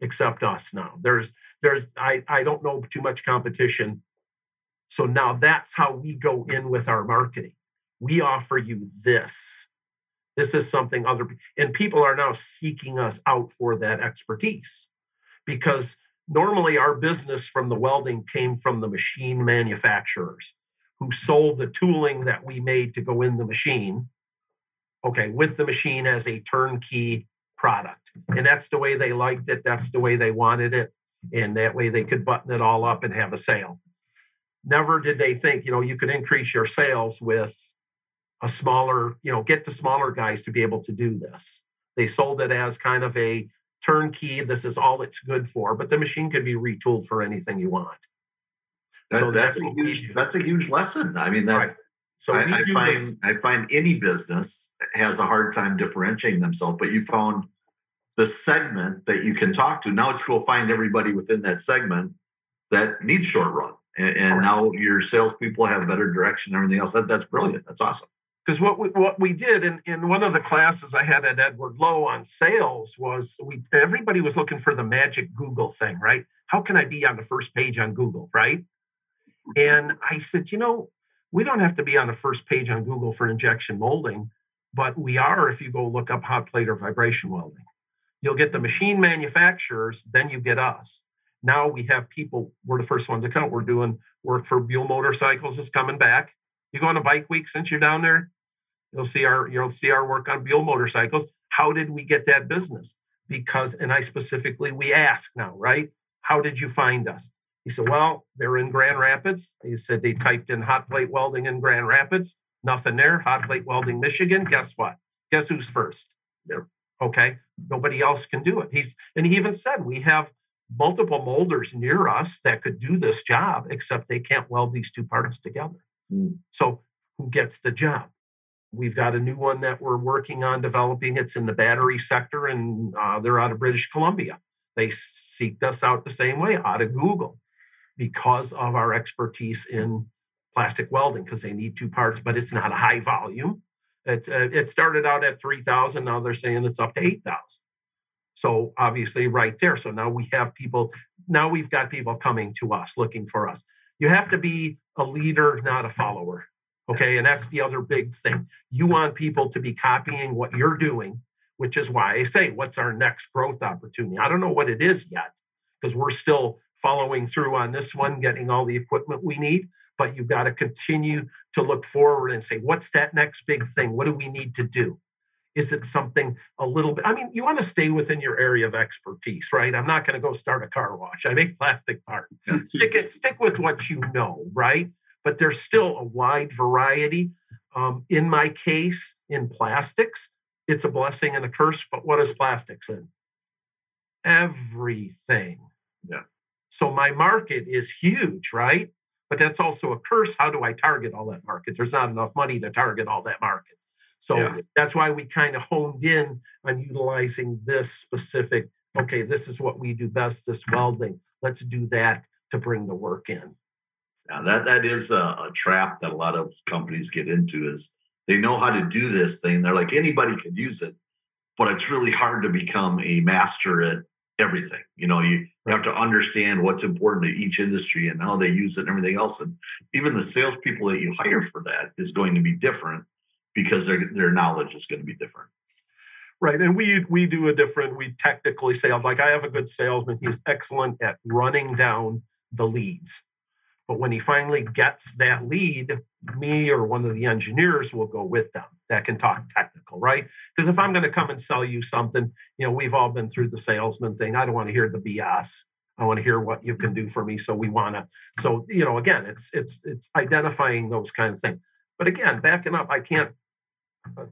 except us now. There's there's I, I don't know too much competition. So now that's how we go in with our marketing. We offer you this. This is something other and people are now seeking us out for that expertise because normally our business from the welding came from the machine manufacturers who sold the tooling that we made to go in the machine okay with the machine as a turnkey product and that's the way they liked it that's the way they wanted it and that way they could button it all up and have a sale never did they think you know you could increase your sales with a smaller you know get the smaller guys to be able to do this they sold it as kind of a turnkey. This is all it's good for, but the machine can be retooled for anything you want. That, so that's, that's a huge that's a huge lesson. I mean that right. So I, I find this. I find any business has a hard time differentiating themselves, but you found the segment that you can talk to. Now it's go find everybody within that segment that needs short run. And, and now your salespeople have better direction and everything else. That, that's brilliant. That's awesome because what we, what we did in, in one of the classes I had at Edward Lowe on sales was we everybody was looking for the magic Google thing, right? How can I be on the first page on Google, right? And I said, you know, we don't have to be on the first page on Google for injection molding, but we are if you go look up hot plate or vibration welding. You'll get the machine manufacturers, then you get us. Now we have people, we're the first ones to come. We're doing work for Buell Motorcycles is coming back. You go on a bike week since you're down there? You'll see our you'll see our work on Buell motorcycles. How did we get that business? Because, and I specifically we ask now, right? How did you find us? He said, Well, they're in Grand Rapids. He said they typed in hot plate welding in Grand Rapids. Nothing there. Hot plate welding, Michigan. Guess what? Guess who's first? There. Okay. Nobody else can do it. He's and he even said we have multiple molders near us that could do this job, except they can't weld these two parts together. Mm. So who gets the job? We've got a new one that we're working on developing. It's in the battery sector, and uh, they're out of British Columbia. They seeked us out the same way out of Google because of our expertise in plastic welding, because they need two parts, but it's not a high volume. It, uh, it started out at 3,000. Now they're saying it's up to 8,000. So obviously, right there. So now we have people, now we've got people coming to us looking for us. You have to be a leader, not a follower. Okay. And that's the other big thing. You want people to be copying what you're doing, which is why I say, what's our next growth opportunity? I don't know what it is yet because we're still following through on this one, getting all the equipment we need. But you've got to continue to look forward and say, what's that next big thing? What do we need to do? Is it something a little bit? I mean, you want to stay within your area of expertise, right? I'm not going to go start a car wash. I make plastic parts. stick it, stick with what you know, right? but there's still a wide variety. Um, in my case, in plastics, it's a blessing and a curse. But what is plastics in? Everything. Yeah. So my market is huge, right? But that's also a curse. How do I target all that market? There's not enough money to target all that market. So yeah. that's why we kind of honed in on utilizing this specific. Okay, this is what we do best. This welding. Let's do that to bring the work in. Now that that is a, a, trap that a lot of companies get into is they know how to do this thing. They're like anybody could use it, but it's really hard to become a master at everything. You know, you, you have to understand what's important to each industry and how they use it and everything else. And even the salespeople that you hire for that is going to be different because their their knowledge is going to be different. Right. And we we do a different, we technically sales. Like I have a good salesman. He's excellent at running down the leads. But when he finally gets that lead, me or one of the engineers will go with them that can talk technical, right? Because if I'm going to come and sell you something, you know, we've all been through the salesman thing. I don't want to hear the BS. I want to hear what you can do for me. So we want to. So you know, again, it's it's it's identifying those kind of things. But again, backing up, I can't uh,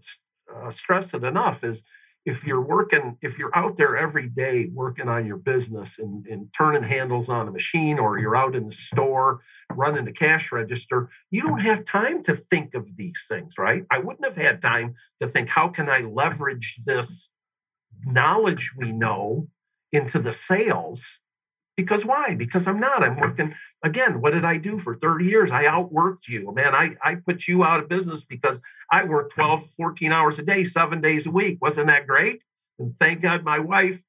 uh stress it enough. Is if you're working, if you're out there every day working on your business and, and turning handles on a machine, or you're out in the store running the cash register, you don't have time to think of these things, right? I wouldn't have had time to think, how can I leverage this knowledge we know into the sales because why? Because I'm not. I'm working again. What did I do for 30 years? I outworked you. Man, I, I put you out of business because I worked 12, 14 hours a day, seven days a week. Wasn't that great? And thank God my wife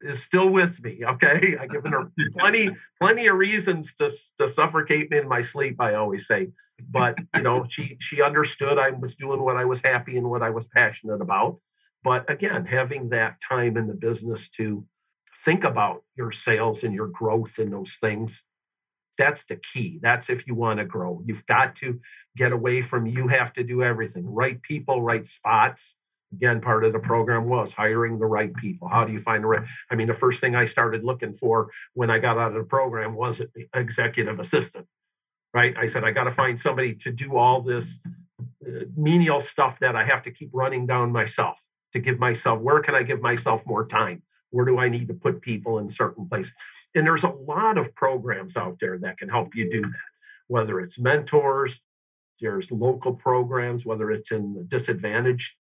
is still with me. Okay. I've given her plenty, plenty of reasons to, to suffocate me in my sleep, I always say. But you know, she she understood I was doing what I was happy and what I was passionate about. But again, having that time in the business to think about your sales and your growth and those things. That's the key. That's if you want to grow. You've got to get away from you have to do everything. Right people, right spots. Again, part of the program was hiring the right people. How do you find the right? I mean, the first thing I started looking for when I got out of the program was executive assistant. Right? I said I got to find somebody to do all this uh, menial stuff that I have to keep running down myself to give myself. Where can I give myself more time? Where do I need to put people in certain places? And there's a lot of programs out there that can help you do that, whether it's mentors, there's local programs, whether it's in disadvantaged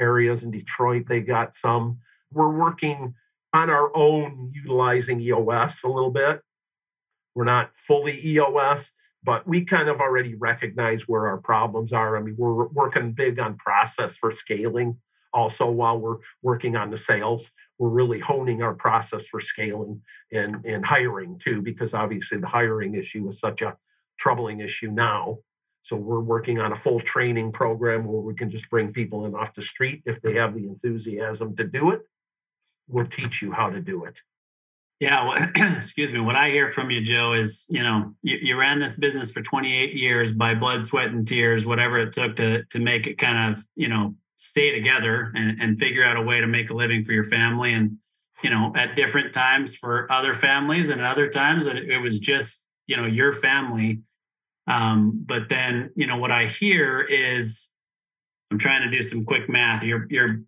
areas in Detroit, they got some. We're working on our own utilizing EOS a little bit. We're not fully EOS, but we kind of already recognize where our problems are. I mean, we're working big on process for scaling also while we're working on the sales we're really honing our process for scaling and and hiring too because obviously the hiring issue is such a troubling issue now. So we're working on a full training program where we can just bring people in off the street if they have the enthusiasm to do it. We'll teach you how to do it. Yeah, well, excuse me. What I hear from you, Joe, is you know you, you, ran this business for 28 years by blood, sweat, and tears, whatever it took to to make it kind of you know stay together and, and figure out a way to make a living for your family and you know at different times for other families and other times it, it was just you know your family. Um, but then you know what i hear is i'm trying to do some quick math. You're you're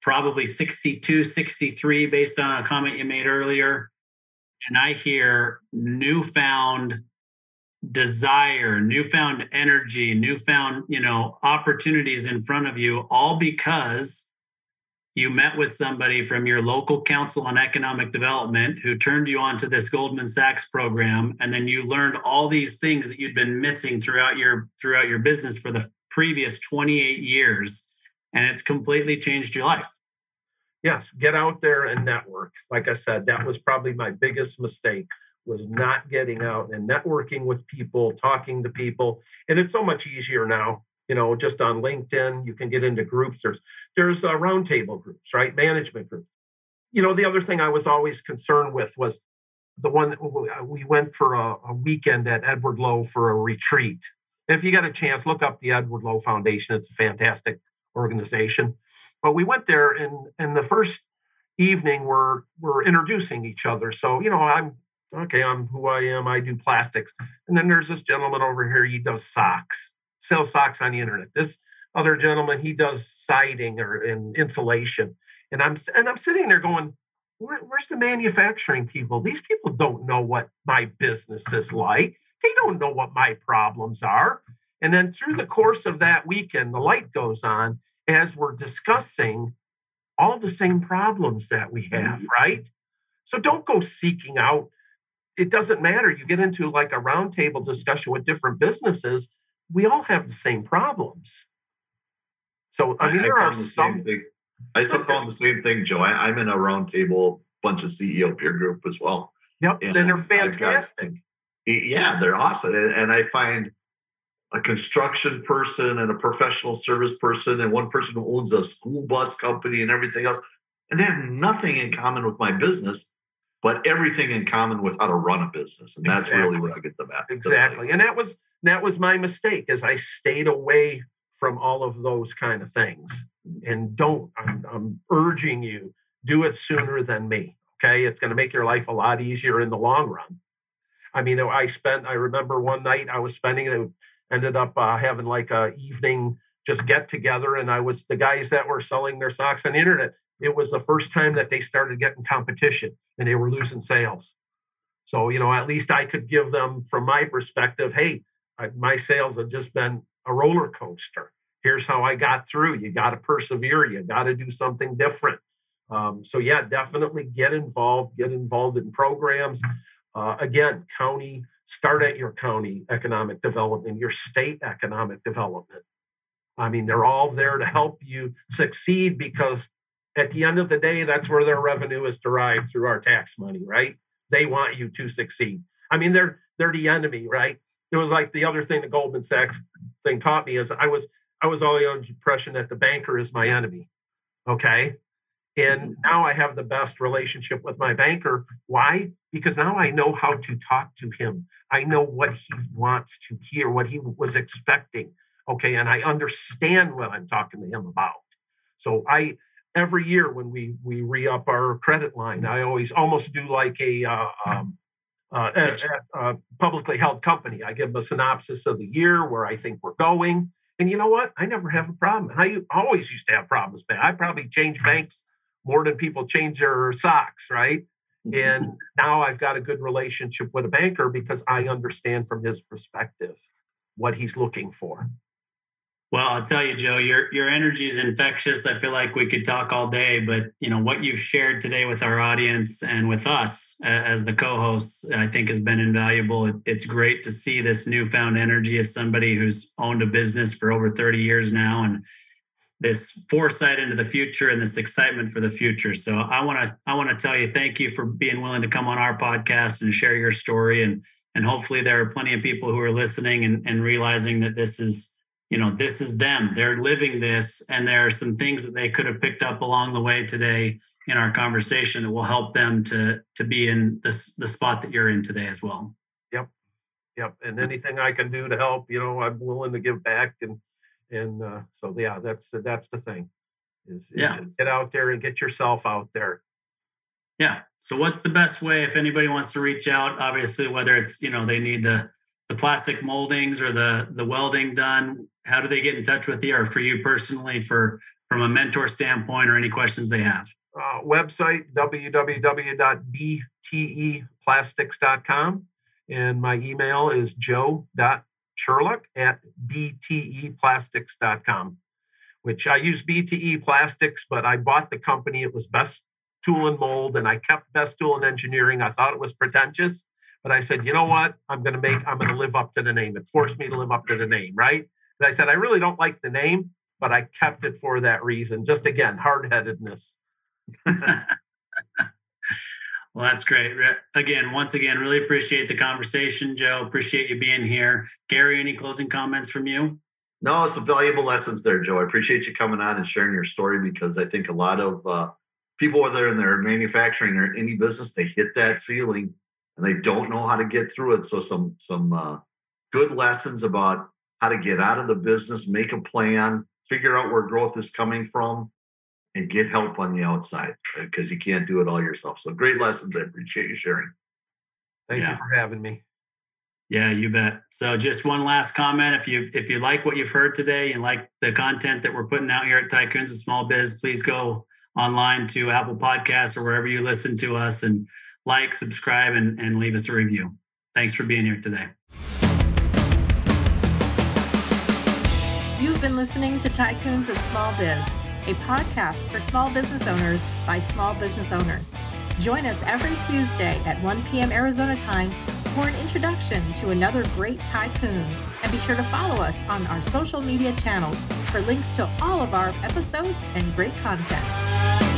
probably 62 63 based on a comment you made earlier. And i hear newfound desire, newfound energy, newfound, you know, opportunities in front of you, all because you met with somebody from your local council on economic development who turned you on to this Goldman Sachs program and then you learned all these things that you'd been missing throughout your throughout your business for the previous 28 years and it's completely changed your life. Yes, get out there and network. Like I said, that was probably my biggest mistake was not getting out and networking with people, talking to people. And it's so much easier now. You know, just on LinkedIn, you can get into groups. There's there's uh, roundtable groups, right? Management groups. You know, the other thing I was always concerned with was the one we went for a, a weekend at Edward Lowe for a retreat. if you got a chance, look up the Edward Lowe Foundation. It's a fantastic organization. But we went there, and and the first evening we're we're introducing each other. So you know, I'm okay, I'm who I am. I do plastics. And then there's this gentleman over here. He does socks, sells socks on the internet. This other gentleman, he does siding or in insulation. And I'm and I'm sitting there going, Where, where's the manufacturing people? These people don't know what my business is like. They don't know what my problems are. And then through the course of that weekend, the light goes on as we're discussing all the same problems that we have, mm-hmm. right? So don't go seeking out it doesn't matter. You get into like a roundtable discussion with different businesses, we all have the same problems. So I mean, I, there I are the some. I found the same thing, Joe. I, am in a roundtable bunch of CEO peer group as well. Yep, and, and they're fantastic. Got, yeah, they're awesome, and, and I find a construction person and a professional service person and one person who owns a school bus company and everything else, and they have nothing in common with my business but everything in common with how to run a business. And that's exactly. really where I get the back. Exactly. And that was that was my mistake as I stayed away from all of those kind of things. And don't, I'm, I'm urging you, do it sooner than me. Okay. It's going to make your life a lot easier in the long run. I mean, I spent, I remember one night I was spending it, ended up uh, having like a evening just get together. And I was the guys that were selling their socks on the internet it was the first time that they started getting competition and they were losing sales. So, you know, at least I could give them, from my perspective, hey, my sales have just been a roller coaster. Here's how I got through. You got to persevere. You got to do something different. Um, so, yeah, definitely get involved. Get involved in programs. Uh, again, county, start at your county economic development, your state economic development. I mean, they're all there to help you succeed because at the end of the day, that's where their revenue is derived through our tax money, right? They want you to succeed. I mean, they're they're the enemy, right? It was like the other thing the Goldman Sachs thing taught me is I was I was all under the impression that the banker is my enemy. Okay. And mm-hmm. now I have the best relationship with my banker. Why? Because now I know how to talk to him. I know what he wants to hear, what he was expecting. Okay. And I understand what I'm talking to him about. So I, every year when we we re-up our credit line, I always almost do like a uh, um, uh, at, at a publicly held company. I give them a synopsis of the year where I think we're going. And you know what? I never have a problem. I always used to have problems, man. I probably change banks more than people change their socks, right? And now I've got a good relationship with a banker because I understand from his perspective what he's looking for. Well, I'll tell you, Joe, your your energy is infectious. I feel like we could talk all day, but you know what you've shared today with our audience and with us uh, as the co-hosts, I think has been invaluable. It's great to see this newfound energy of somebody who's owned a business for over 30 years now and this foresight into the future and this excitement for the future. So I want to I want to tell you thank you for being willing to come on our podcast and share your story and and hopefully there are plenty of people who are listening and, and realizing that this is you know this is them. They're living this and there are some things that they could have picked up along the way today in our conversation that will help them to to be in this the spot that you're in today as well. Yep. Yep. And anything i can do to help you know i'm willing to give back and and uh, so yeah that's that's the thing is, is yeah. get out there and get yourself out there. Yeah. So what's the best way if anybody wants to reach out obviously whether it's you know they need the the plastic moldings or the the welding done how do they get in touch with you or for you personally for from a mentor standpoint or any questions they have uh, website www.bteplastics.com and my email is joe.com Sherlock at bteplastics.com, which I use BTE Plastics, but I bought the company. It was Best Tool and Mold, and I kept Best Tool and Engineering. I thought it was pretentious, but I said, you know what? I'm going to make, I'm going to live up to the name. It forced me to live up to the name, right? And I said, I really don't like the name, but I kept it for that reason. Just again, hard headedness. Well, that's great. Again, once again, really appreciate the conversation, Joe. Appreciate you being here. Gary, any closing comments from you? No, it's some valuable lessons there, Joe. I appreciate you coming on and sharing your story because I think a lot of uh, people, whether in their manufacturing or any business, they hit that ceiling and they don't know how to get through it. So some some uh, good lessons about how to get out of the business, make a plan, figure out where growth is coming from, and get help on the outside because you can't do it all yourself. So great lessons. I appreciate you sharing. Thank yeah. you for having me. Yeah, you bet. So just one last comment. If you if you like what you've heard today and like the content that we're putting out here at Tycoons of Small Biz, please go online to Apple Podcasts or wherever you listen to us and like, subscribe, and, and leave us a review. Thanks for being here today. You've been listening to Tycoons of Small Biz a podcast for small business owners by small business owners. Join us every Tuesday at 1 p.m. Arizona time for an introduction to another great tycoon. And be sure to follow us on our social media channels for links to all of our episodes and great content.